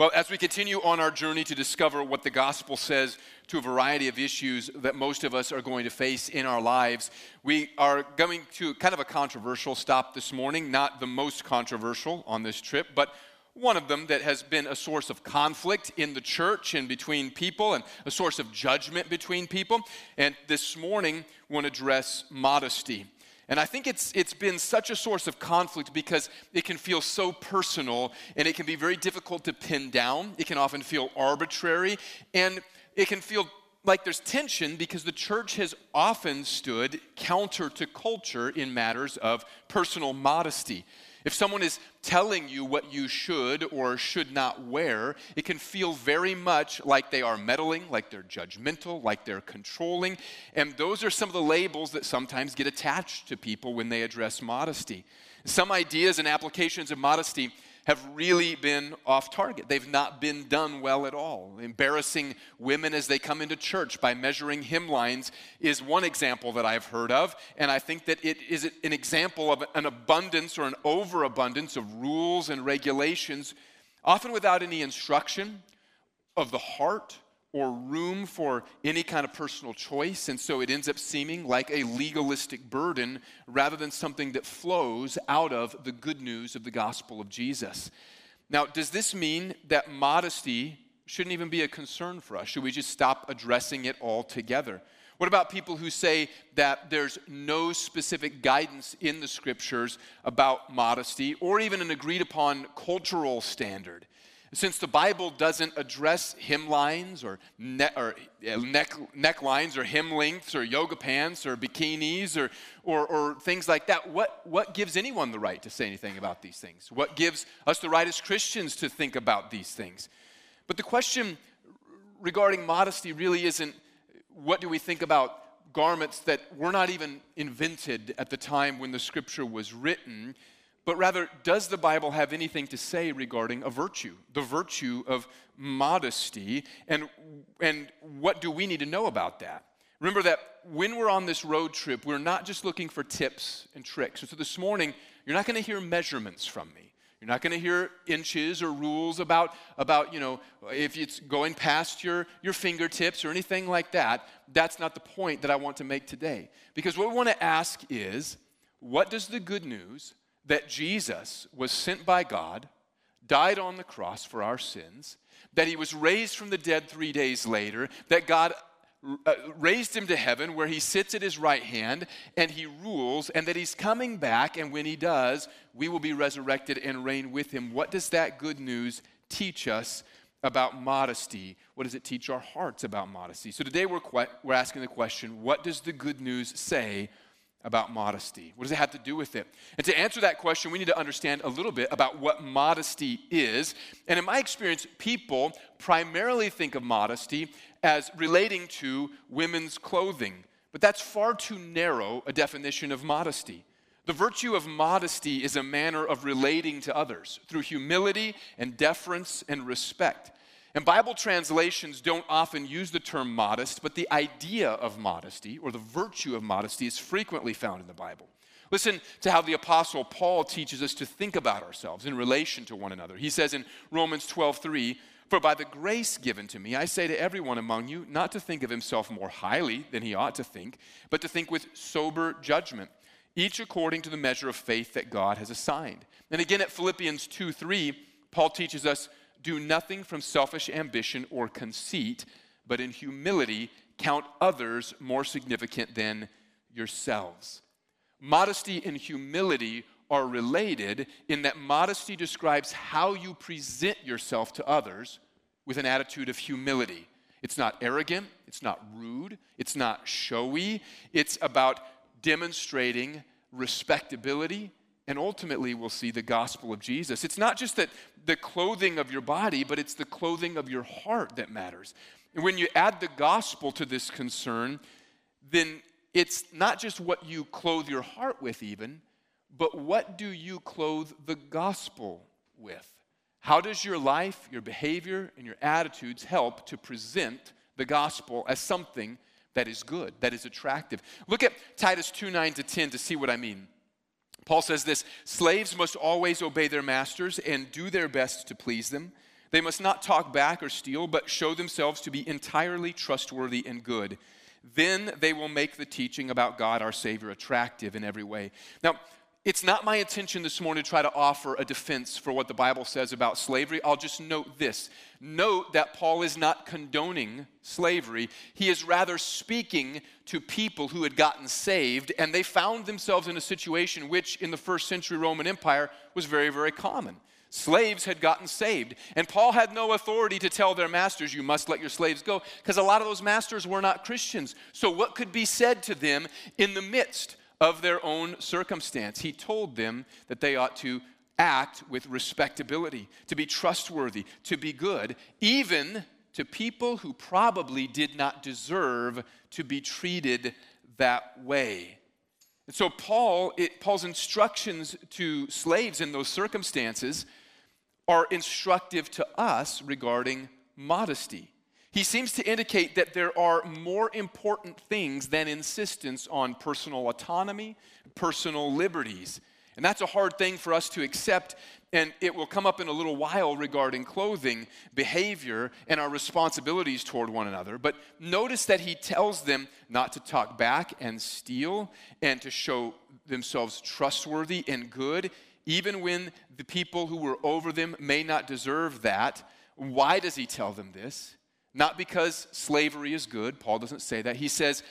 Well, as we continue on our journey to discover what the gospel says to a variety of issues that most of us are going to face in our lives, we are going to kind of a controversial stop this morning, not the most controversial on this trip, but one of them that has been a source of conflict in the church and between people and a source of judgment between people. And this morning, we want to address modesty. And I think it's, it's been such a source of conflict because it can feel so personal and it can be very difficult to pin down. It can often feel arbitrary and it can feel like there's tension because the church has often stood counter to culture in matters of personal modesty. If someone is telling you what you should or should not wear, it can feel very much like they are meddling, like they're judgmental, like they're controlling. And those are some of the labels that sometimes get attached to people when they address modesty. Some ideas and applications of modesty have really been off target. They've not been done well at all. Embarrassing women as they come into church by measuring hemlines is one example that I've heard of, and I think that it is an example of an abundance or an overabundance of rules and regulations, often without any instruction of the heart or room for any kind of personal choice, and so it ends up seeming like a legalistic burden rather than something that flows out of the good news of the gospel of Jesus. Now, does this mean that modesty shouldn't even be a concern for us? Should we just stop addressing it altogether? What about people who say that there's no specific guidance in the scriptures about modesty or even an agreed upon cultural standard? Since the Bible doesn't address hemlines or, ne- or neck, necklines or hem lengths or yoga pants or bikinis or, or, or things like that, what, what gives anyone the right to say anything about these things? What gives us the right as Christians to think about these things? But the question regarding modesty really isn't what do we think about garments that were not even invented at the time when the scripture was written but rather, does the Bible have anything to say regarding a virtue, the virtue of modesty, and, and what do we need to know about that? Remember that when we're on this road trip, we're not just looking for tips and tricks. And So this morning, you're not going to hear measurements from me. You're not going to hear inches or rules about, about, you know, if it's going past your, your fingertips or anything like that. That's not the point that I want to make today. Because what we want to ask is, what does the good news that Jesus was sent by God, died on the cross for our sins, that he was raised from the dead three days later, that God uh, raised him to heaven where he sits at his right hand and he rules, and that he's coming back, and when he does, we will be resurrected and reign with him. What does that good news teach us? About modesty. What does it teach our hearts about modesty? So today we're, que- we're asking the question what does the good news say about modesty? What does it have to do with it? And to answer that question, we need to understand a little bit about what modesty is. And in my experience, people primarily think of modesty as relating to women's clothing. But that's far too narrow a definition of modesty. The virtue of modesty is a manner of relating to others through humility and deference and respect. And Bible translations don't often use the term modest, but the idea of modesty or the virtue of modesty is frequently found in the Bible. Listen to how the Apostle Paul teaches us to think about ourselves in relation to one another. He says in Romans 12 3, For by the grace given to me, I say to everyone among you, not to think of himself more highly than he ought to think, but to think with sober judgment, each according to the measure of faith that God has assigned. And again at Philippians 2 3, Paul teaches us do nothing from selfish ambition or conceit, but in humility count others more significant than yourselves. Modesty and humility are related in that modesty describes how you present yourself to others with an attitude of humility. It's not arrogant, it's not rude, it's not showy, it's about demonstrating respectability and ultimately we'll see the gospel of Jesus. It's not just that the clothing of your body, but it's the clothing of your heart that matters. And when you add the gospel to this concern, then it's not just what you clothe your heart with, even, but what do you clothe the gospel with? How does your life, your behavior, and your attitudes help to present the gospel as something that is good, that is attractive? Look at Titus 2 9 to 10 to see what I mean. Paul says this Slaves must always obey their masters and do their best to please them. They must not talk back or steal, but show themselves to be entirely trustworthy and good. Then they will make the teaching about God our Savior attractive in every way. Now, it's not my intention this morning to try to offer a defense for what the Bible says about slavery. I'll just note this. Note that Paul is not condoning slavery. He is rather speaking to people who had gotten saved and they found themselves in a situation which, in the first century Roman Empire, was very, very common. Slaves had gotten saved, and Paul had no authority to tell their masters, You must let your slaves go, because a lot of those masters were not Christians. So, what could be said to them in the midst of their own circumstance. He told them that they ought to act with respectability, to be trustworthy, to be good, even to people who probably did not deserve to be treated that way. And so Paul, it, Paul's instructions to slaves in those circumstances are instructive to us regarding modesty. He seems to indicate that there are more important things than insistence on personal autonomy, personal liberties. And that's a hard thing for us to accept, and it will come up in a little while regarding clothing, behavior, and our responsibilities toward one another. But notice that he tells them not to talk back and steal and to show themselves trustworthy and good, even when the people who were over them may not deserve that. Why does he tell them this? Not because slavery is good, Paul doesn't say that. He says,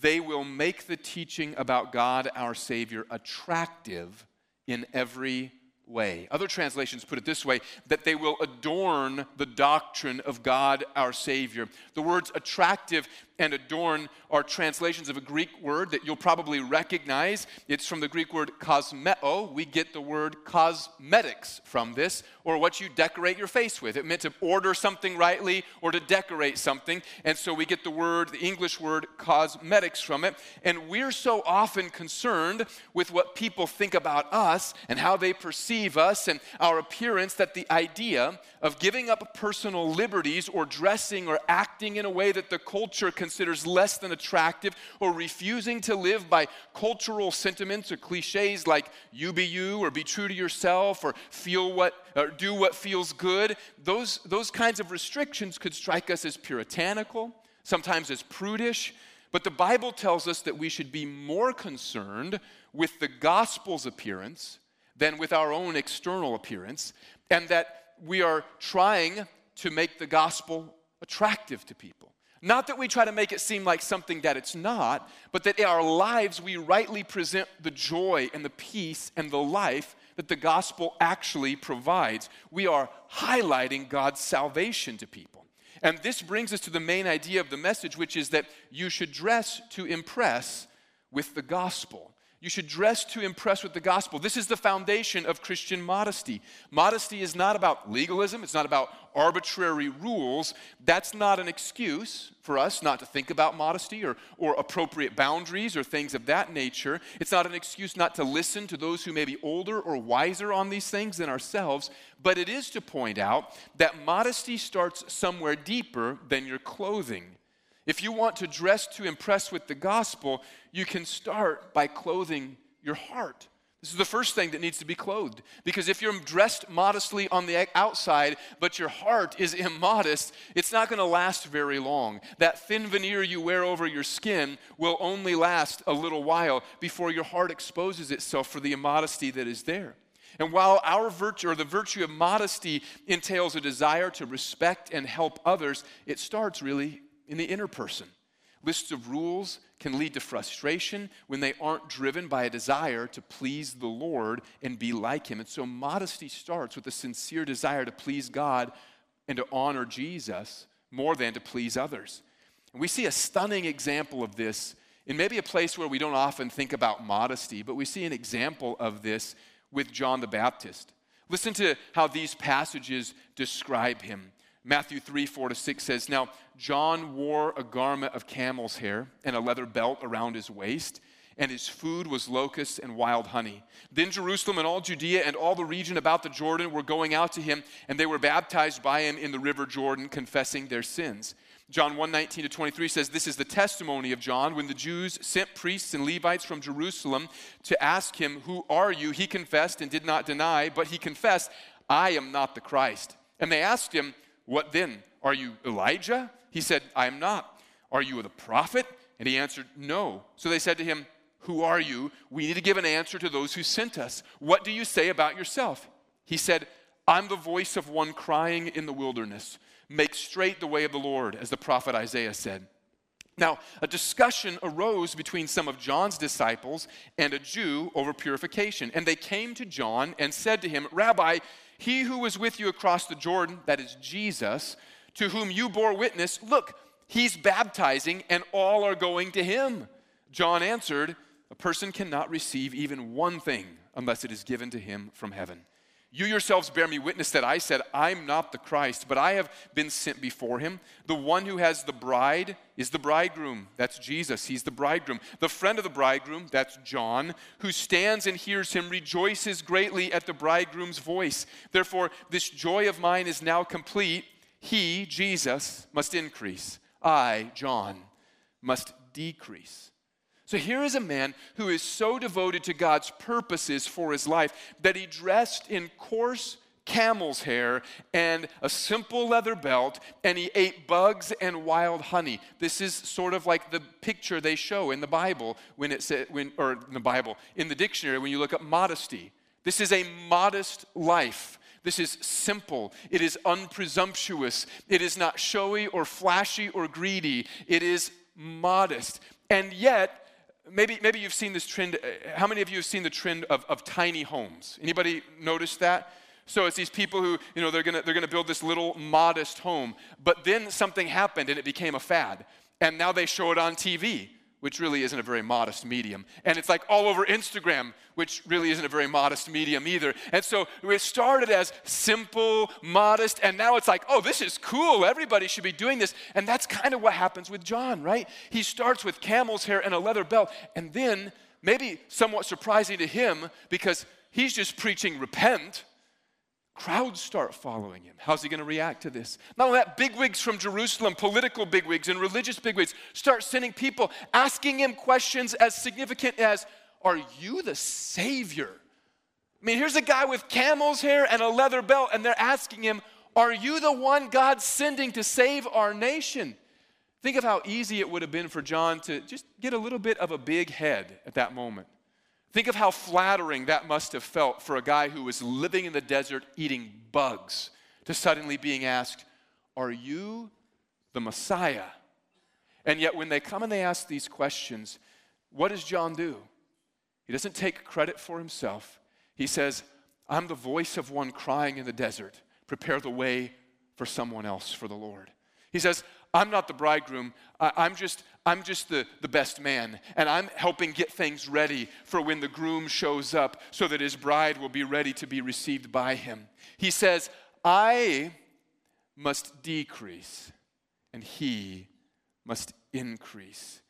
they will make the teaching about God our Savior attractive in every way. Other translations put it this way that they will adorn the doctrine of God our Savior. The words attractive and adorn are translations of a Greek word that you'll probably recognize. It's from the Greek word kosmeo. We get the word cosmetics from this, or what you decorate your face with. It meant to order something rightly or to decorate something. And so we get the word, the English word cosmetics from it. And we're so often concerned with what people think about us and how they perceive us and our appearance that the idea of giving up personal liberties or dressing or acting in a way that the culture considers less than attractive or refusing to live by cultural sentiments or cliches like you be you or be true to yourself or feel what or do what feels good those those kinds of restrictions could strike us as puritanical sometimes as prudish. But the bible tells us that we should be more concerned with the gospel's appearance than with our own external appearance and that we are trying to make the gospel attractive to people. Not that we try to make it seem like something that it's not, but that in our lives we rightly present the joy and the peace and the life that the gospel actually provides. We are highlighting God's salvation to people. And this brings us to the main idea of the message, which is that you should dress to impress with the gospel. You should dress to impress with the gospel. This is the foundation of Christian modesty. Modesty is not about legalism, it's not about arbitrary rules. That's not an excuse for us not to think about modesty or, or appropriate boundaries or things of that nature. It's not an excuse not to listen to those who may be older or wiser on these things than ourselves. But it is to point out that modesty starts somewhere deeper than your clothing. If you want to dress to impress with the gospel, you can start by clothing your heart. This is the first thing that needs to be clothed. Because if you're dressed modestly on the outside, but your heart is immodest, it's not going to last very long. That thin veneer you wear over your skin will only last a little while before your heart exposes itself for the immodesty that is there. And while our virtue or the virtue of modesty entails a desire to respect and help others, it starts really in the inner person. Lists of rules can lead to frustration when they aren't driven by a desire to please the Lord and be like Him. And so modesty starts with a sincere desire to please God and to honor Jesus more than to please others. And we see a stunning example of this in maybe a place where we don't often think about modesty, but we see an example of this with John the Baptist. Listen to how these passages describe him. Matthew 3 4 to 6 says, Now John wore a garment of camel's hair and a leather belt around his waist, and his food was locusts and wild honey. Then Jerusalem and all Judea and all the region about the Jordan were going out to him, and they were baptized by him in the river Jordan, confessing their sins. John 1 19 to 23 says, This is the testimony of John. When the Jews sent priests and Levites from Jerusalem to ask him, Who are you? He confessed and did not deny, but he confessed, I am not the Christ. And they asked him, What then? Are you Elijah? He said, I am not. Are you the prophet? And he answered, No. So they said to him, Who are you? We need to give an answer to those who sent us. What do you say about yourself? He said, I'm the voice of one crying in the wilderness. Make straight the way of the Lord, as the prophet Isaiah said. Now, a discussion arose between some of John's disciples and a Jew over purification. And they came to John and said to him, Rabbi, he who was with you across the Jordan, that is Jesus, to whom you bore witness, look, he's baptizing and all are going to him. John answered, A person cannot receive even one thing unless it is given to him from heaven. You yourselves bear me witness that I said, I'm not the Christ, but I have been sent before him. The one who has the bride is the bridegroom. That's Jesus. He's the bridegroom. The friend of the bridegroom, that's John, who stands and hears him, rejoices greatly at the bridegroom's voice. Therefore, this joy of mine is now complete. He, Jesus, must increase. I, John, must decrease. So here is a man who is so devoted to God's purposes for his life that he dressed in coarse camel's hair and a simple leather belt, and he ate bugs and wild honey. This is sort of like the picture they show in the Bible when it said, when, or in the Bible, in the dictionary when you look up modesty. This is a modest life. This is simple. It is unpresumptuous. It is not showy or flashy or greedy. It is modest. And yet, maybe, maybe you've seen this trend. Uh, how many of you have seen the trend of, of tiny homes? Anybody notice that? So it's these people who, you know, they're gonna, they're gonna build this little modest home. But then something happened and it became a fad. And now they show it on TV which really isn't a very modest medium. And it's like all over Instagram, which really isn't a very modest medium either. And so it started as simple, modest, and now it's like, oh, this is cool. Everybody should be doing this. And that's kind of what happens with John, right? He starts with camel's hair and a leather belt, and then, maybe somewhat surprising to him, because he's just preaching repent Crowds start following him. How's he going to react to this? Not only that, bigwigs from Jerusalem, political bigwigs and religious bigwigs, start sending people asking him questions as significant as, Are you the Savior? I mean, here's a guy with camel's hair and a leather belt, and they're asking him, Are you the one God's sending to save our nation? Think of how easy it would have been for John to just get a little bit of a big head at that moment. Think of how flattering that must have felt for a guy who was living in the desert eating bugs to suddenly being asked, Are you the Messiah? And yet, when they come and they ask these questions, what does John do? He doesn't take credit for himself. He says, I'm the voice of one crying in the desert. Prepare the way for someone else for the Lord. He says, I'm not the bridegroom. I, am just, I'm just the, the best man. And I'm helping get things ready for when the groom shows up so that his bride will be ready to be received by him. He says, I must decrease and he must increase.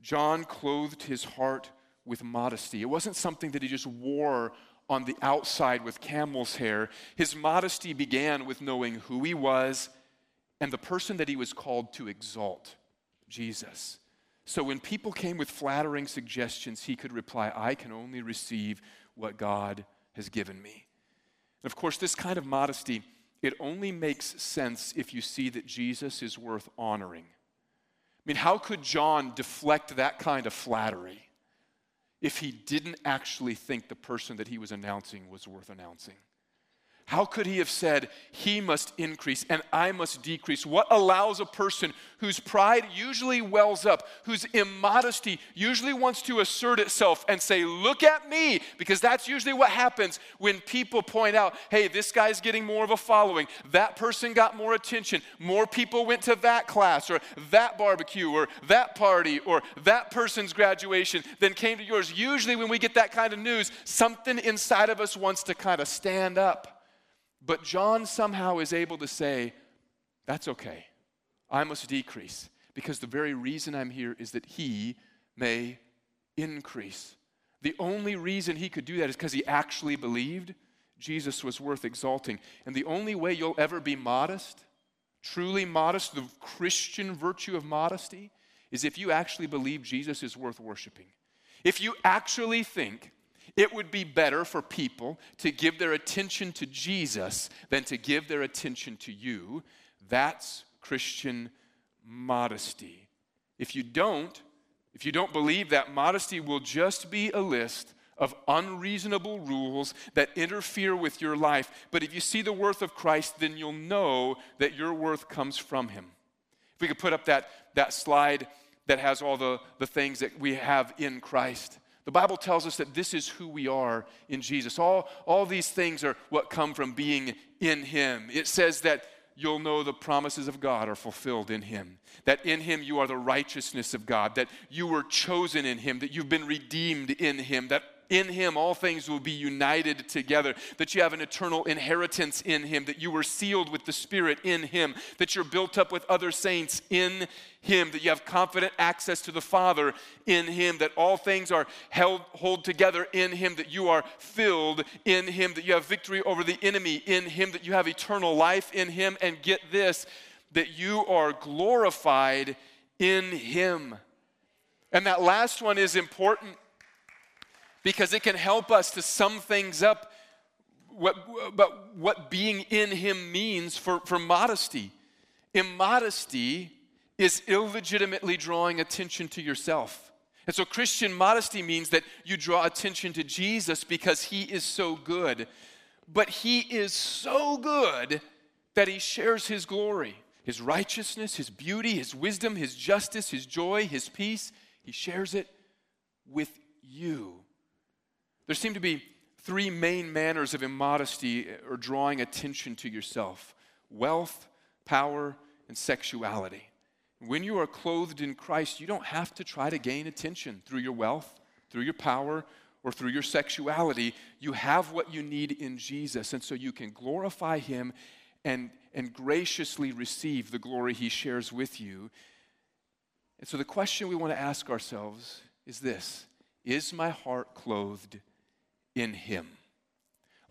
John clothed his heart with modesty. It wasn't something that he just wore on the outside with camel's hair. His modesty began with knowing who he was and the person that he was called to exalt, Jesus. So when people came with flattering suggestions, he could reply, I can only receive what God has given me. And of course, this kind of modesty, it only makes sense if you see that Jesus is worth honoring. I mean, how could John deflect that kind of flattery if he didn't actually think the person that he was announcing was worth announcing? How could he have said, He must increase and I must decrease? What allows a person whose pride usually wells up, whose immodesty usually wants to assert itself and say, Look at me? Because that's usually what happens when people point out, Hey, this guy's getting more of a following. That person got more attention. More people went to that class or that barbecue or that party or that person's graduation than came to yours. Usually, when we get that kind of news, something inside of us wants to kind of stand up but John somehow is able to say, That's okay. I must decrease because the very reason I'm here is that he may increase. The only reason he could do that is because he actually believed Jesus was worth exalting. And the only way you'll ever be modest, truly modest, the Christian virtue of modesty, is if you actually believe Jesus is worth worshiping. If you actually think It would be better for people to give their attention to Jesus than to give their attention to you. That's Christian modesty. If you don't, if you don't believe that, modesty will just be a list of unreasonable rules that interfere with your life. But if you see the worth of Christ, then you'll know that your worth comes from Him. If we could put up that, that slide that has all the, the things that we have in Christ. The Bible tells us that this is who we are in Jesus. All, all these things are what come from being in Him. It says that you'll know the promises of God are fulfilled in Him, that in Him you are the righteousness of God, that you were chosen in Him, that you've been redeemed in Him, that in him all things will be united together, that you have an eternal inheritance in him, that you were sealed with the Spirit in him, that you're built up with other saints in him, that you have confident access to the Father in him, that all things are held hold together in him, that you are filled in him, that you have victory over the enemy in him, that you have eternal life in him, and get this, that you are glorified in him. And that last one is important because it can help us to sum things up what, about what being in Him means for, for modesty. Immodesty is illegitimately drawing attention to yourself. And so, Christian modesty means that you draw attention to Jesus because He is so good. But He is so good that He shares His glory, His righteousness, His beauty, His wisdom, His justice, His joy, His peace. He shares it with you. There seem to be three main manners of immodesty eh, or drawing attention to yourself wealth, power, and sexuality. When you are clothed in Christ, you don't have to try to gain attention through your wealth, through your power, or through your sexuality. You have what you need in Jesus, and so you can glorify Him and, and graciously receive the glory He shares with you. And so the question we want to ask ourselves is this Is my heart clothed in Him.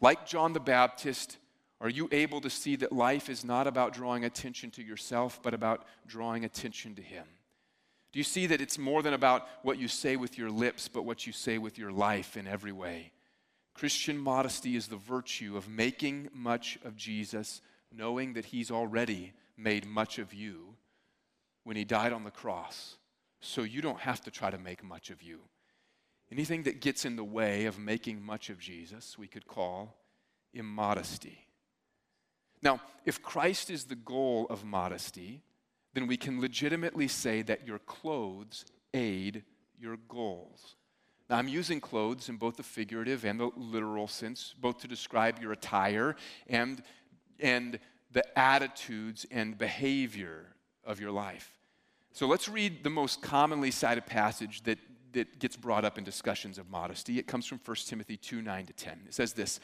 Like John the Baptist, are you able to see that life is not about drawing attention to yourself, but about drawing attention to Him? Do you see that it's more than about what you say with your lips, but what you say with your life in every way? Christian modesty is the virtue of making much of Jesus, knowing that He's already made much of you when He died on the cross, so you don't have to try to make much of you. Anything that gets in the way of making much of Jesus, we could call immodesty. Now, if Christ is the goal of modesty, then we can legitimately say that your clothes aid your goals. Now, I'm using clothes in both the figurative and the literal sense, both to describe your attire and, and the attitudes and behavior of your life. So let's read the most commonly cited passage that that gets brought up in discussions of modesty. It comes from 1 Timothy 2 9 to 10. It says this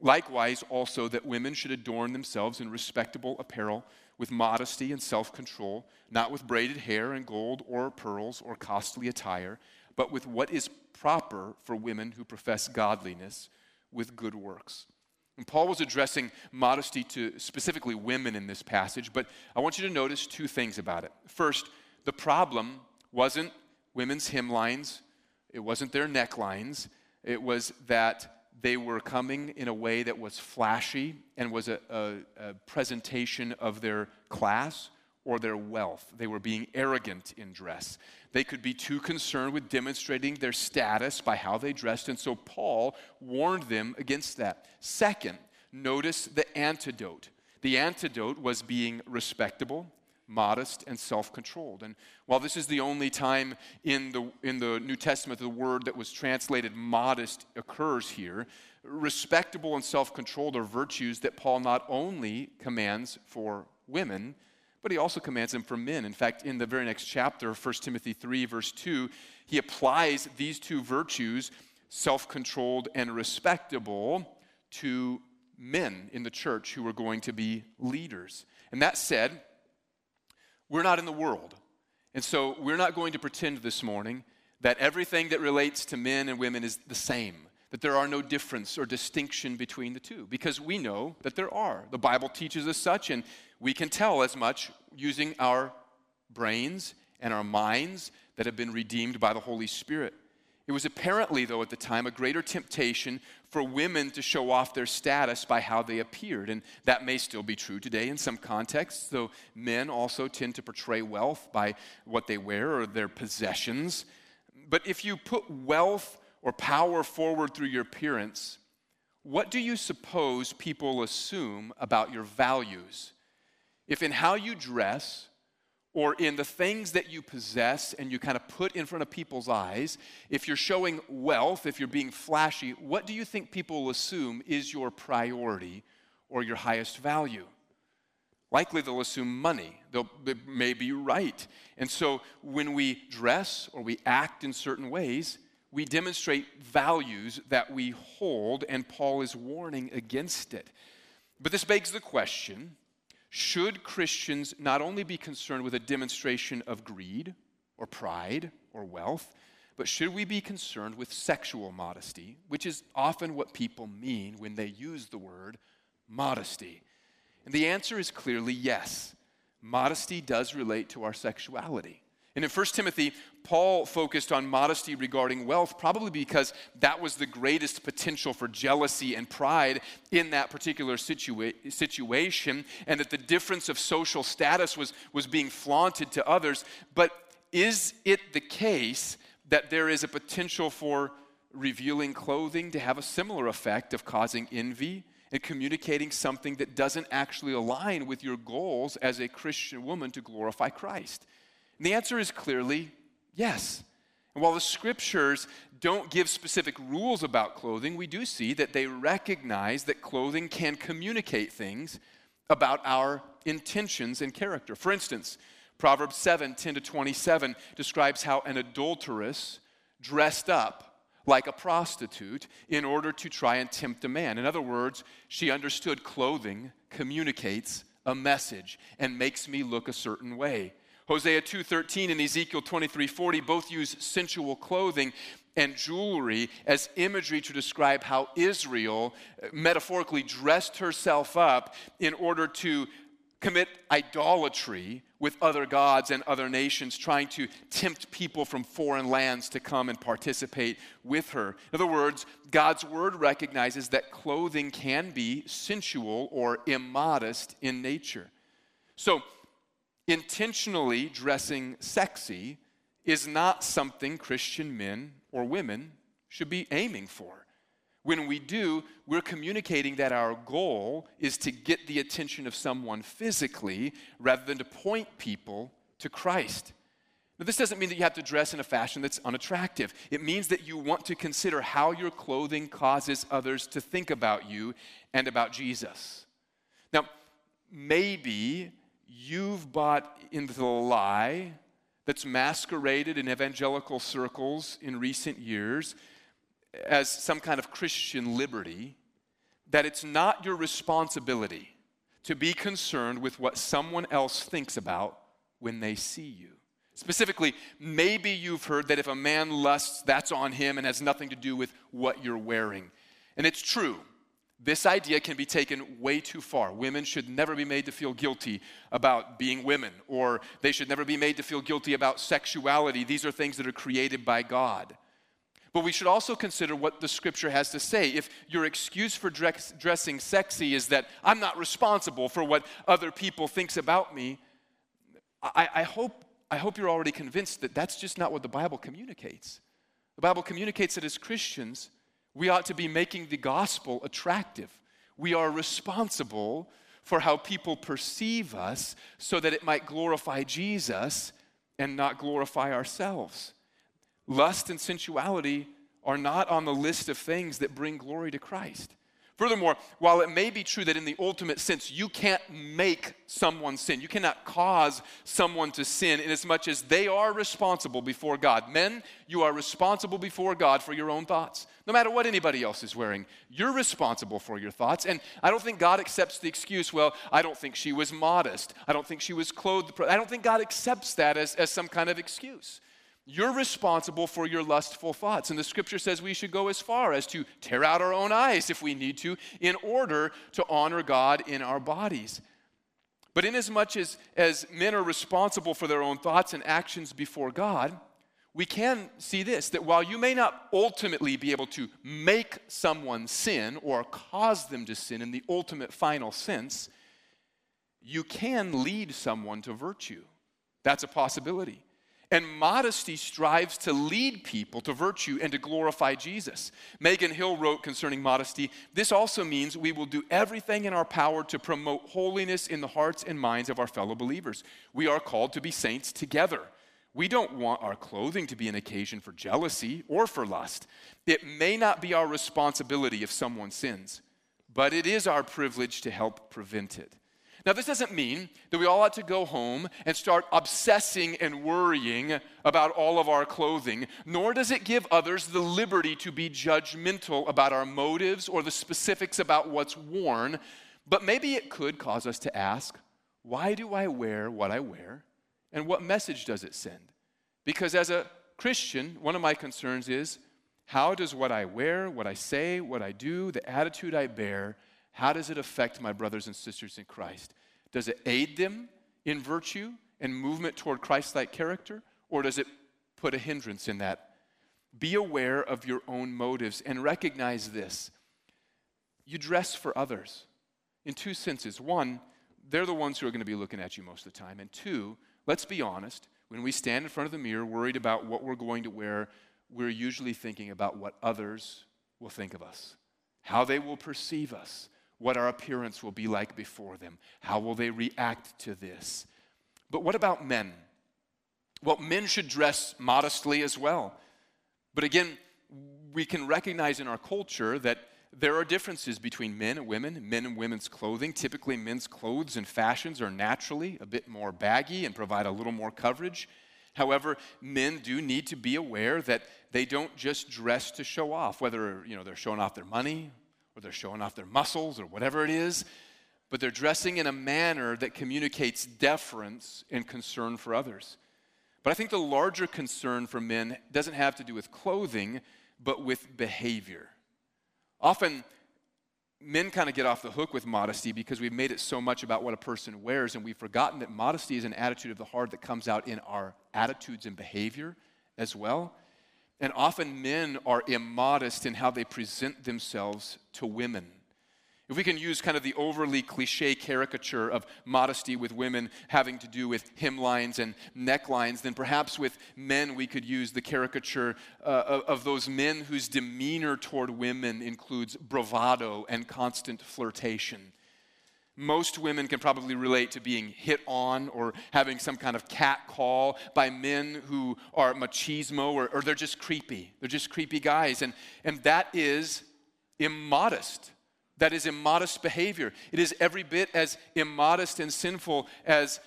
Likewise, also, that women should adorn themselves in respectable apparel with modesty and self control, not with braided hair and gold or pearls or costly attire, but with what is proper for women who profess godliness with good works. And Paul was addressing modesty to specifically women in this passage, but I want you to notice two things about it. First, the problem wasn't women's hemlines, it wasn't their necklines, it was that they were coming in a way that was flashy and was a, a, a, presentation of their class or their wealth. They were being arrogant in dress. They could be too concerned with demonstrating their status by how they dressed, and so Paul warned them against that. Second, notice the antidote. The antidote was being respectable modest and self-controlled. And while this is the only time in the in the new testament the word that was translated modest occurs here respectable and self-controlled are virtues that paul not only commands for women but he also commands them for men. In fact in the very next chapter 1 timothy 3 verse 2 he applies these two virtues self-controlled and respectable to men in the church who are going to be leaders. And that said we're not in the world. And so we're not going to pretend this morning that everything that relates to men and women is the same, that there are no difference or distinction between the two, because we know that there are. The Bible teaches us such, and we can tell as much using our brains and our minds that have been redeemed by the Holy Spirit. It was apparently, though, at the time, a greater temptation for women to show off their status by how they appeared. And that may still be true today in some contexts, though men also tend to portray wealth by what they wear or their possessions. But if you put wealth or power forward through your appearance, what do you suppose people assume about your values? If in how you dress, or in the things that you possess and you kind of put in front of people's eyes, if you're showing wealth, if you're being flashy, what do you think people will assume is your priority or your highest value? Likely they'll assume money. They'll, they may be right. And so when we dress or we act in certain ways, we demonstrate values that we hold, and Paul is warning against it. But this begs the question should Christians not only be concerned with a demonstration of greed or pride or wealth, but should we be concerned with sexual modesty, which is often what people mean when they use the word modesty? And the answer is clearly yes. Modesty does relate to our sexuality. And in 1 Timothy, Paul focused on modesty regarding wealth, probably because that was the greatest potential for jealousy and pride in that particular situa- situation, and that the difference of social status was, was being flaunted to others. But is it the case that there is a potential for revealing clothing to have a similar effect of causing envy? And communicating something that doesn't actually align with your goals as a Christian woman to glorify Christ. And the answer is clearly yes. And while the scriptures don't give specific rules about clothing, we do see that they recognize that clothing can communicate things about our intentions and character. For instance, Proverbs 7 10 to 27 describes how an adulteress dressed up like a prostitute in order to try and tempt a man. In other words, she understood clothing communicates a message and makes me look a certain way. Hosea 2:13 and Ezekiel 23:40 both use sensual clothing and jewelry as imagery to describe how Israel uh, metaphorically dressed herself up in order to commit idolatry with other gods and other nations, trying to tempt people from foreign lands to come and participate with her. In other words, God's word recognizes that clothing can be sensual or immodest in nature. So, intentionally dressing sexy is not something Christian men or women should be aiming for. When we do, we're communicating that our goal is to get the attention of someone physically rather than to point people to Christ. Now, this doesn't mean that you have to dress in a fashion that's unattractive. It means that you want to consider how your clothing causes others to think about you and about Jesus. Now, maybe you've bought into the lie that's masqueraded in evangelical circles in recent years as some kind of Christian liberty, that it's not your responsibility to be concerned with what someone else thinks about when they see you. Specifically, maybe you've heard that if a man lusts, that's on him and has nothing to do with what you're wearing. And it's true. This idea can be taken way too far. Women should never be made to feel guilty about being women, or they should never be made to feel guilty about sexuality. These are things that are created by God. But we should also consider what the scripture has to say. If your excuse for dress, dressing sexy is that I'm not responsible for what other people thinks about me, I, I, hope, I hope you're already convinced that that's just not what the Bible communicates. The Bible communicates that as Christians, we ought to be making the gospel attractive. We are responsible for how people perceive us so that it might glorify Jesus and not glorify ourselves. Lust and sensuality are not on the list of things that bring glory to Christ. Furthermore, while it may be true that in the ultimate sense you can't make someone sin, you cannot cause someone to sin in as much as they are responsible before God. Men, you are responsible before God for your own thoughts. No matter what anybody else is wearing, you're responsible for your thoughts. And I don't think God accepts the excuse, well, I don't think she was modest. I don't think she was clothed. I don't think God accepts that as, as some kind of excuse. You're responsible for your lustful thoughts. And the scripture says we should go as far as to tear out our own eyes if we need to in order to honor God in our bodies. But inasmuch as, as men are responsible for their own thoughts and actions before God, we can see this that while you may not ultimately be able to make someone sin or cause them to sin in the ultimate final sense, you can lead someone to virtue. That's a possibility. And modesty strives to lead people to virtue and to glorify Jesus. Megan Hill wrote concerning modesty this also means we will do everything in our power to promote holiness in the hearts and minds of our fellow believers. We are called to be saints together. We don't want our clothing to be an occasion for jealousy or for lust. It may not be our responsibility if someone sins, but it is our privilege to help prevent it. Now, this doesn't mean that we all ought to go home and start obsessing and worrying about all of our clothing, nor does it give others the liberty to be judgmental about our motives or the specifics about what's worn. But maybe it could cause us to ask, why do I wear what I wear? And what message does it send? Because as a Christian, one of my concerns is how does what I wear, what I say, what I do, the attitude I bear, how does it affect my brothers and sisters in Christ? Does it aid them in virtue and movement toward Christ like character, or does it put a hindrance in that? Be aware of your own motives and recognize this. You dress for others in two senses. One, they're the ones who are going to be looking at you most of the time. And two, let's be honest, when we stand in front of the mirror worried about what we're going to wear, we're usually thinking about what others will think of us, how they will perceive us, what our appearance will be like before them. How will they react to this? But what about men? Well, men should dress modestly as well. But again, we can recognize in our culture that there are differences between men and women, men and women's clothing. Typically, men's clothes and fashions are naturally a bit more baggy and provide a little more coverage. However, men do need to be aware that they don't just dress to show off, whether you know they're showing off their money, or they're showing off their muscles or whatever it is, but they're dressing in a manner that communicates deference and concern for others. But I think the larger concern for men doesn't have to do with clothing, but with behavior. Often, men kind of get off the hook with modesty because we've made it so much about what a person wears, and we've forgotten that modesty is an attitude of the heart that comes out in our attitudes and behavior as well. And often men are immodest in how they present themselves to women. If we can use kind of the overly cliche caricature of modesty with women having to do with hemlines and necklines, then perhaps with men we could use the caricature uh, of, of those men whose demeanor toward women includes bravado and constant flirtation. Most women can probably relate to being hit on or having some kind of cat call by men who are machismo or, or they're just creepy. They're just creepy guys. And, and that is immodest. That is immodest behavior. It is every bit as immodest and sinful as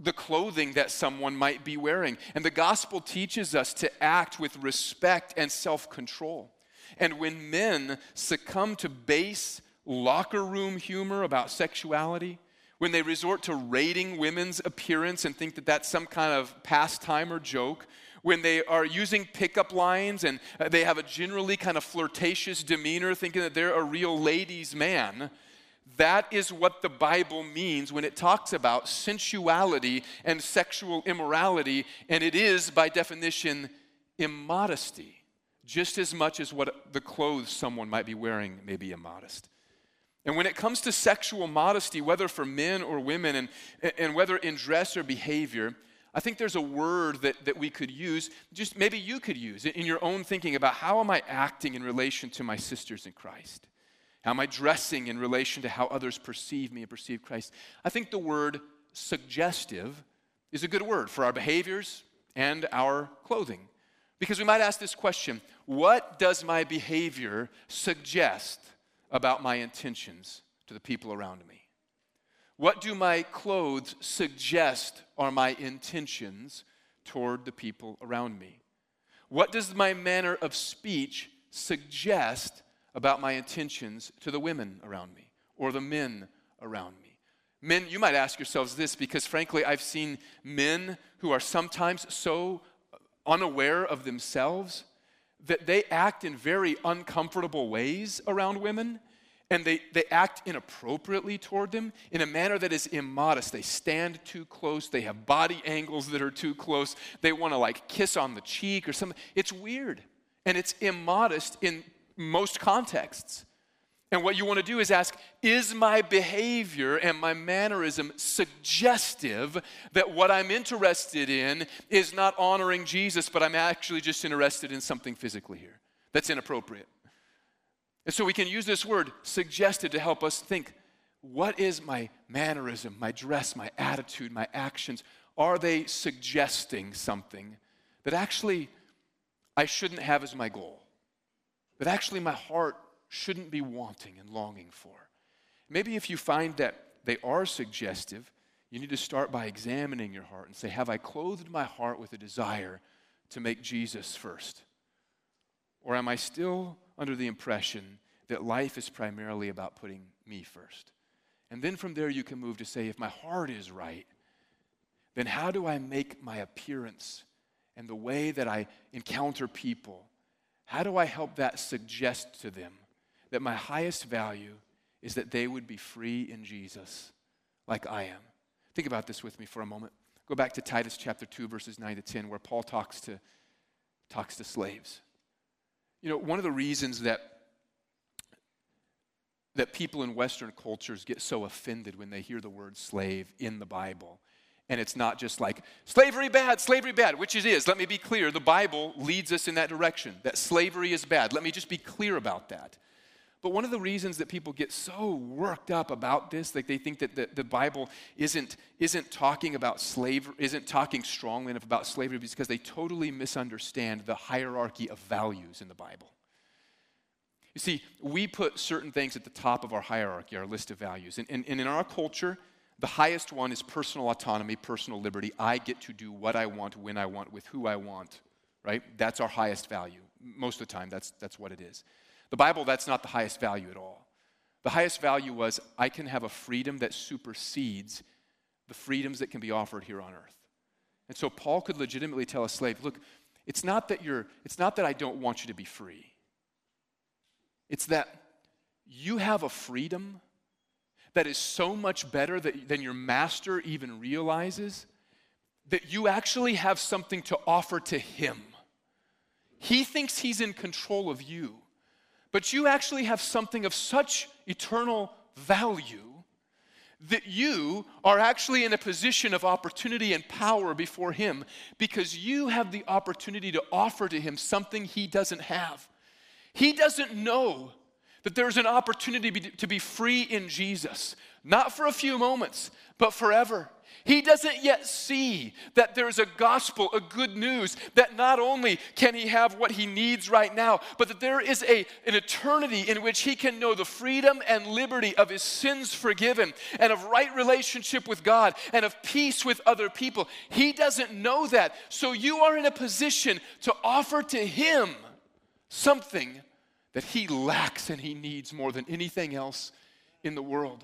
the clothing that someone might be wearing. And the gospel teaches us to act with respect and self control. And when men succumb to base locker room humor about sexuality, when they resort to rating women's appearance and think that that's some kind of pastime or joke, when they are using pickup lines and uh, they have a generally kind of flirtatious demeanor, thinking that they're a real ladies' man, that is what the Bible means when it talks about sensuality and sexual immorality, and it is, by definition, immodesty, just as much as what the clothes someone might be wearing may be immodest. And when it comes to sexual modesty, whether for men or women, and, and whether in dress or behavior, I think there's a word that, that we could use, just maybe you could use in your own thinking about how am I acting in relation to my sisters in Christ? How am I dressing in relation to how others perceive me and perceive Christ? I think the word suggestive is a good word for our behaviors and our clothing. Because we might ask this question What does my behavior suggest about my intentions to the people around me? What do my clothes suggest are my intentions toward the people around me? What does my manner of speech suggest about my intentions to the women around me or the men around me? Men, you might ask yourselves this because frankly, I've seen men who are sometimes so unaware of themselves that they act in very uncomfortable ways around women. and they, they act inappropriately toward them in a manner that is immodest. They stand too close, they have body angles that are too close, they want to like kiss on the cheek or something. It's weird and it's immodest in most contexts. And what you want to do is ask Is my behavior and my mannerism suggestive that what I'm interested in is not honoring Jesus, but I'm actually just interested in something physically here that's inappropriate? And so we can use this word suggested to help us think what is my mannerism, my dress, my attitude, my actions? Are they suggesting something that actually I shouldn't have as my goal? That actually my heart shouldn't be wanting and longing for? Maybe if you find that they are suggestive, you need to start by examining your heart and say, Have I clothed my heart with a desire to make Jesus first? Or am I still under the impression that life is primarily about putting me first. And then from there, you can move to say, if my heart is right, then how do I make my appearance and the way that I encounter people? How do I help that suggest to them that my highest value is that they would be free in Jesus like I am? Think about this with me for a moment. Go back to Titus chapter 2, verses 9 to 10, where Paul talks to, talks to slaves. You know, one of the reasons that, that people in Western cultures get so offended when they hear the word slave in the Bible. And it's not just like, slavery bad, slavery bad, which it is. Let me be clear. The Bible leads us in that direction, that slavery is bad. Let me just be clear about that. But one of the reasons that people get so worked up about this, like they think that the, the Bible isn't, isn't talking about slavery, isn't talking strongly enough about slavery, is because they totally misunderstand the hierarchy of values in the Bible. You see, we put certain things at the top of our hierarchy, our list of values. And, and, and in our culture, the highest one is personal autonomy, personal liberty. I get to do what I want, when I want, with who I want, right? That's our highest value. Most of the time, that's, that's what it is. The Bible, that's not the highest value at all. The highest value was I can have a freedom that supersedes the freedoms that can be offered here on earth. And so Paul could legitimately tell a slave, look, it's not that you're it's not that I don't want you to be free. It's that you have a freedom that is so much better that, than your master even realizes that you actually have something to offer to him. He thinks he's in control of you. But you actually have something of such eternal value that you are actually in a position of opportunity and power before Him because you have the opportunity to offer to Him something He doesn't have. He doesn't know that there's an opportunity to be free in Jesus, not for a few moments, but forever. He doesn't yet see that there's a gospel, a good news, that not only can he have what he needs right now, but that there is a, an eternity in which he can know the freedom and liberty of his sins forgiven and of right relationship with God and of peace with other people. He doesn't know that. So you are in a position to offer to him something that he lacks and he needs more than anything else in the world.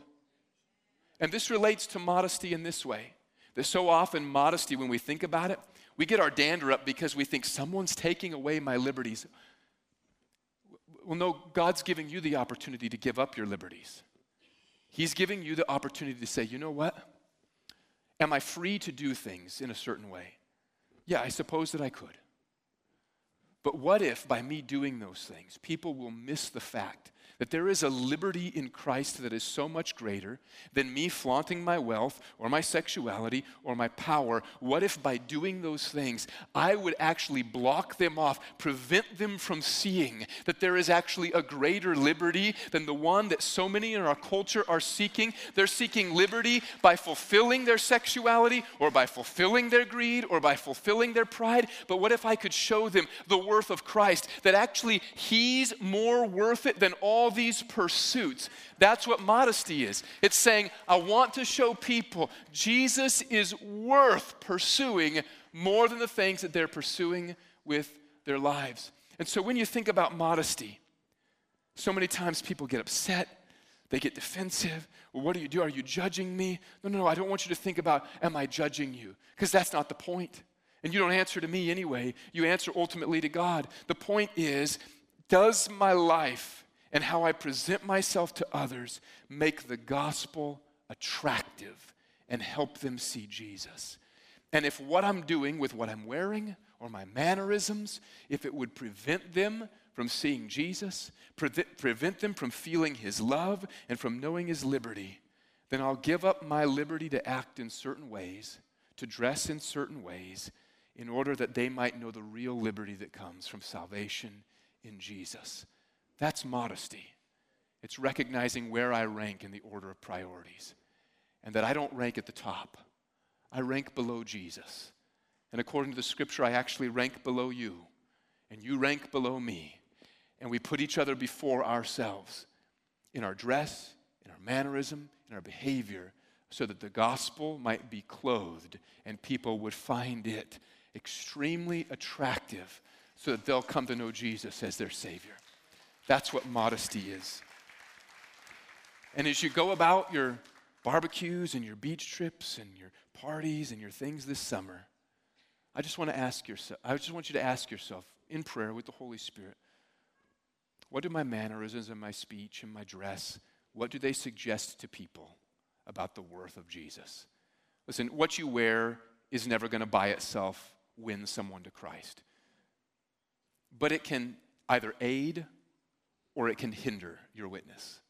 And this relates to modesty in this way that so often, modesty, when we think about it, we get our dander up because we think someone's taking away my liberties. Well, no, God's giving you the opportunity to give up your liberties. He's giving you the opportunity to say, you know what? Am I free to do things in a certain way? Yeah, I suppose that I could. But what if by me doing those things, people will miss the fact that there is a liberty in Christ that is so much greater than me flaunting my wealth or my sexuality or my power. What if by doing those things, I would actually block them off, prevent them from seeing that there is actually a greater liberty than the one that so many in our culture are seeking? They're seeking liberty by fulfilling their sexuality or by fulfilling their greed or by fulfilling their pride. But what if I could show them the worth of Christ, that actually He's more worth it than all these pursuits. That's what modesty is. It's saying, I want to show people Jesus is worth pursuing more than the things that they're pursuing with their lives. And so when you think about modesty, so many times people get upset, they get defensive. Well, what do you do? Are you judging me? No, no, no, I don't want you to think about, am I judging you? Because that's not the point. And you don't answer to me anyway. You answer ultimately to God. The point is, does my life and how I present myself to others make the gospel attractive and help them see Jesus. And if what I'm doing with what I'm wearing or my mannerisms, if it would prevent them from seeing Jesus, pre- prevent them from feeling his love and from knowing his liberty, then I'll give up my liberty to act in certain ways, to dress in certain ways, in order that they might know the real liberty that comes from salvation in Jesus. That's modesty. It's recognizing where I rank in the order of priorities and that I don't rank at the top. I rank below Jesus. And according to the scripture, I actually rank below you, and you rank below me. And we put each other before ourselves in our dress, in our mannerism, in our behavior, so that the gospel might be clothed and people would find it extremely attractive so that they'll come to know Jesus as their Savior. That's what modesty is. And as you go about your barbecues and your beach trips and your parties and your things this summer, I just want to ask yourself, I just want you to ask yourself in prayer with the Holy Spirit, what do my mannerisms and my speech and my dress, what do they suggest to people about the worth of Jesus? Listen, what you wear is never going to by itself win someone to Christ. But it can either aid or it can hinder your witness.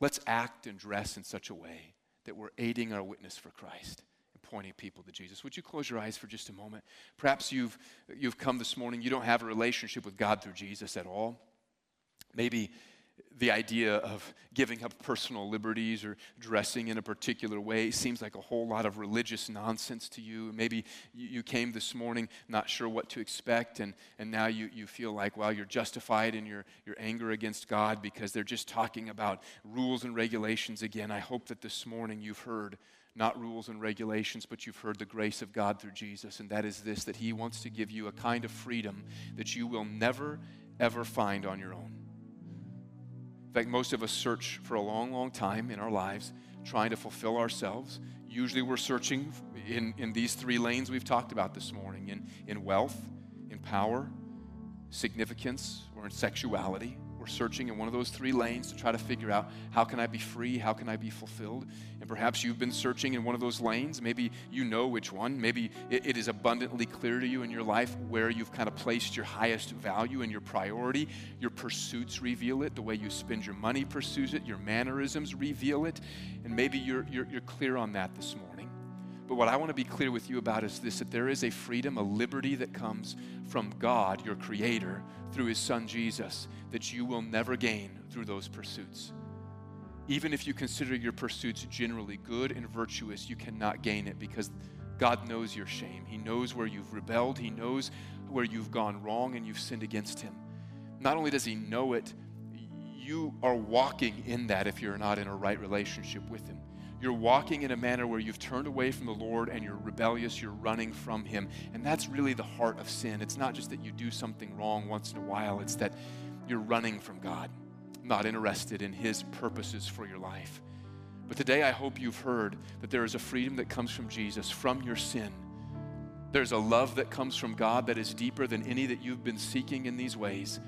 Let's act and dress in such a way that we're aiding our witness for Christ and pointing people to Jesus. Would you close your eyes for just a moment? Perhaps you've, you've come this morning, you don't have a relationship with God through Jesus at all. Maybe the idea of giving up personal liberties or dressing in a particular way seems like a whole lot of religious nonsense to you. Maybe you came this morning not sure what to expect, and, and now you, you feel like, well, you're justified in your, your anger against God because they're just talking about rules and regulations again. I hope that this morning you've heard not rules and regulations, but you've heard the grace of God through Jesus, and that is this that He wants to give you a kind of freedom that you will never, ever find on your own. In fact, most of us search for a long, long time in our lives trying to fulfill ourselves. Usually we're searching in, in these three lanes we've talked about this morning in, in wealth, in power, significance, or in sexuality. We're searching in one of those three lanes to try to figure out how can I be free? How can I be fulfilled? And perhaps you've been searching in one of those lanes. Maybe you know which one. Maybe it, it is abundantly clear to you in your life where you've kind of placed your highest value and your priority. Your pursuits reveal it. The way you spend your money pursues it. Your mannerisms reveal it. And maybe you're, you're, you're clear on that this morning. But what I want to be clear with you about is this that there is a freedom, a liberty that comes from God, your Creator, through His Son Jesus, that you will never gain through those pursuits. Even if you consider your pursuits generally good and virtuous, you cannot gain it because God knows your shame. He knows where you've rebelled, He knows where you've gone wrong and you've sinned against Him. Not only does He know it, you are walking in that if you're not in a right relationship with Him. You're walking in a manner where you've turned away from the Lord and you're rebellious, you're running from Him. And that's really the heart of sin. It's not just that you do something wrong once in a while, it's that you're running from God, not interested in His purposes for your life. But today I hope you've heard that there is a freedom that comes from Jesus, from your sin. There's a love that comes from God that is deeper than any that you've been seeking in these ways.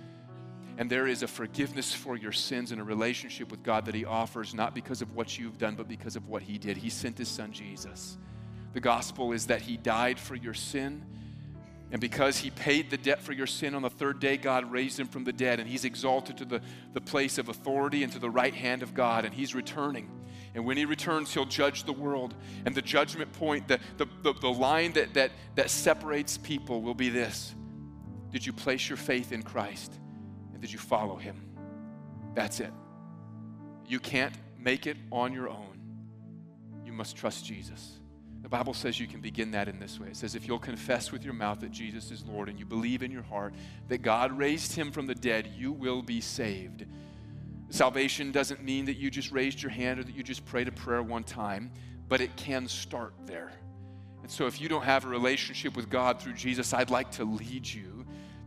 And there is a forgiveness for your sins and a relationship with God that He offers, not because of what you've done, but because of what He did. He sent His Son Jesus. The gospel is that He died for your sin. And because he paid the debt for your sin on the third day, God raised him from the dead, and he's exalted to the, the place of authority and to the right hand of God, and he's returning. And when he returns, he'll judge the world. And the judgment point, the, the, the, the line that, that, that separates people will be this Did you place your faith in Christ? Did you follow him? That's it. You can't make it on your own. You must trust Jesus. The Bible says you can begin that in this way. It says, if you'll confess with your mouth that Jesus is Lord and you believe in your heart that God raised him from the dead, you will be saved. Salvation doesn't mean that you just raised your hand or that you just prayed a prayer one time, but it can start there. And so if you don't have a relationship with God through Jesus, I'd like to lead you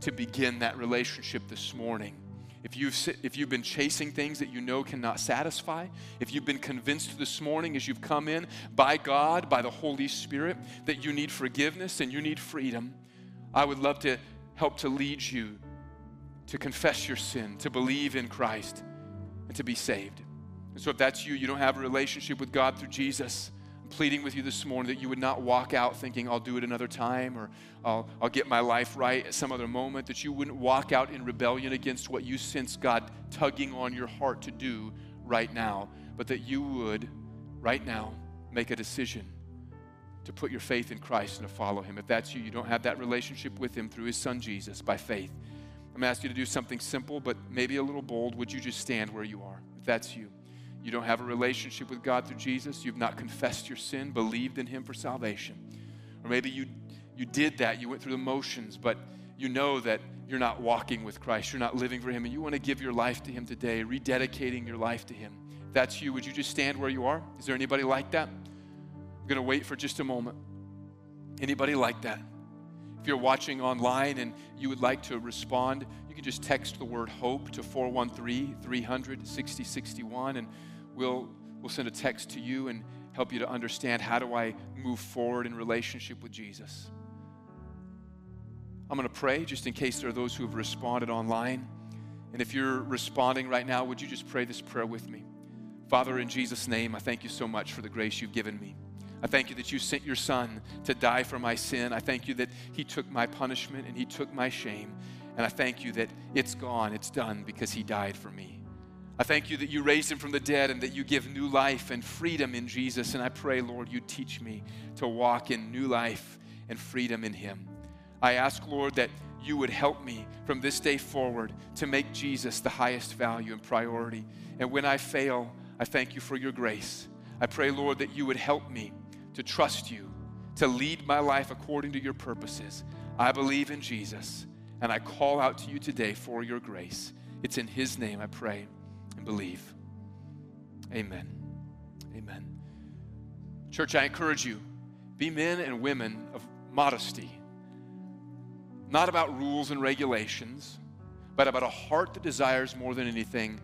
to begin that relationship this morning. If you've, if you've been chasing things that you know cannot satisfy, if you've been convinced this morning as you've come in by God, by the Holy Spirit, that you need forgiveness and you need freedom, I would love to help to lead you to confess your sin, to believe in Christ, and to be saved. And so, if that's you, you don't have a relationship with God through Jesus, I'm pleading with you this morning that you would not walk out thinking, I'll do it another time or I'll, I'll get my life right at some other moment, that you wouldn't walk out in rebellion against what you sense God tugging on your heart to do right now, but that you would, right now, make a decision to put your faith in Christ and to follow Him. If that's you, you don't have that relationship with Him through His Son Jesus by faith. I'm going to ask you to do something simple, but maybe a little bold. Would you just stand where you are? If that's you, you don't have a relationship with God through Jesus, you've not confessed your sin, believed in Him for salvation. Or maybe you, you did that, you went through the motions, but you know that you're not walking with Christ, you're not living for Him, and you want to give your life to Him today, rededicating your life to Him. If that's you, would you just stand where you are? Is there anybody like that? I'm going to wait for just a moment. Anybody like that? If you're watching online and you would like to respond, you can just text the word hope to 413 300 6061 and we'll, we'll send a text to you and help you to understand how do I move forward in relationship with Jesus. I'm going to pray just in case there are those who have responded online. And if you're responding right now, would you just pray this prayer with me? Father, in Jesus' name, I thank you so much for the grace you've given me. I thank you that you sent your son to die for my sin. I thank you that he took my punishment and he took my shame. And I thank you that it's gone, it's done because he died for me. I thank you that you raised him from the dead and that you give new life and freedom in Jesus. And I pray, Lord, you teach me to walk in new life and freedom in him. I ask, Lord, that you would help me from this day forward to make Jesus the highest value and priority. And when I fail, I thank you for your grace. I pray, Lord, that you would help me to trust you, to lead my life according to your purposes. I believe in Jesus, and I call out to you today for your grace. It's in his name I pray and believe. Amen. Amen. Church, I encourage you be men and women of modesty, not about rules and regulations, but about a heart that desires more than anything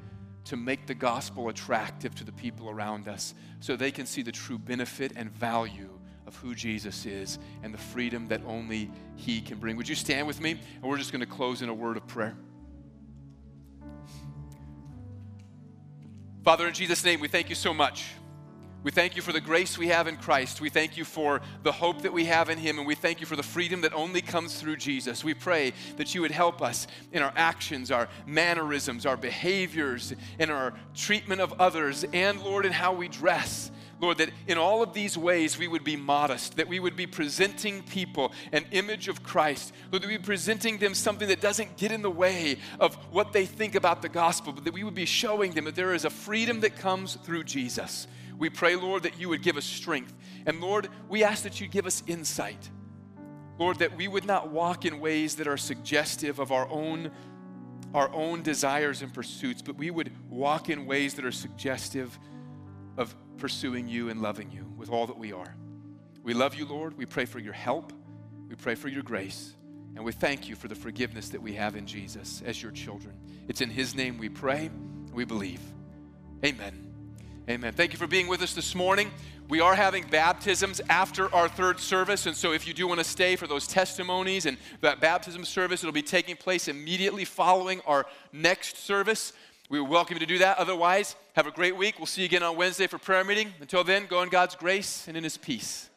to make the gospel attractive to the people around us so they can see the true benefit and value of who Jesus is and the freedom that only He can bring. Would you stand with me? And we're just going to close in a word of prayer. Father, in Jesus' name, we thank you so much we thank you for the grace we have in Christ. We thank you for the hope that we have in Him, and we thank you for the freedom that only comes through Jesus. We pray that you would help us in our actions, our mannerisms, our behaviors, in our treatment of others, and Lord, in how we dress. Lord, that in all of these ways we would be modest, that we would be presenting people an image of Christ. Lord, that we would be presenting them something that doesn't get in the way of what they think about the gospel, but that we would be showing them that there is a freedom that comes through Jesus. We pray, Lord, that you would give us strength. And Lord, we ask that you give us insight. Lord, that we would not walk in ways that are suggestive of our own, our own desires and pursuits, but we would walk in ways that are suggestive of pursuing you and loving you with all that we are. We love you, Lord. We pray for your help. We pray for your grace. And we thank you for the forgiveness that we have in Jesus as your children. It's in his name we pray, we believe. Amen. Amen. Thank you for being with us this morning. We are having baptisms after our third service, and so if you do want to stay for those testimonies and that baptism service, it'll be taking place immediately following our next service. We welcome you to do that. Otherwise, have a great week. We'll see you again on Wednesday for prayer meeting. Until then, go in God's grace and in His peace.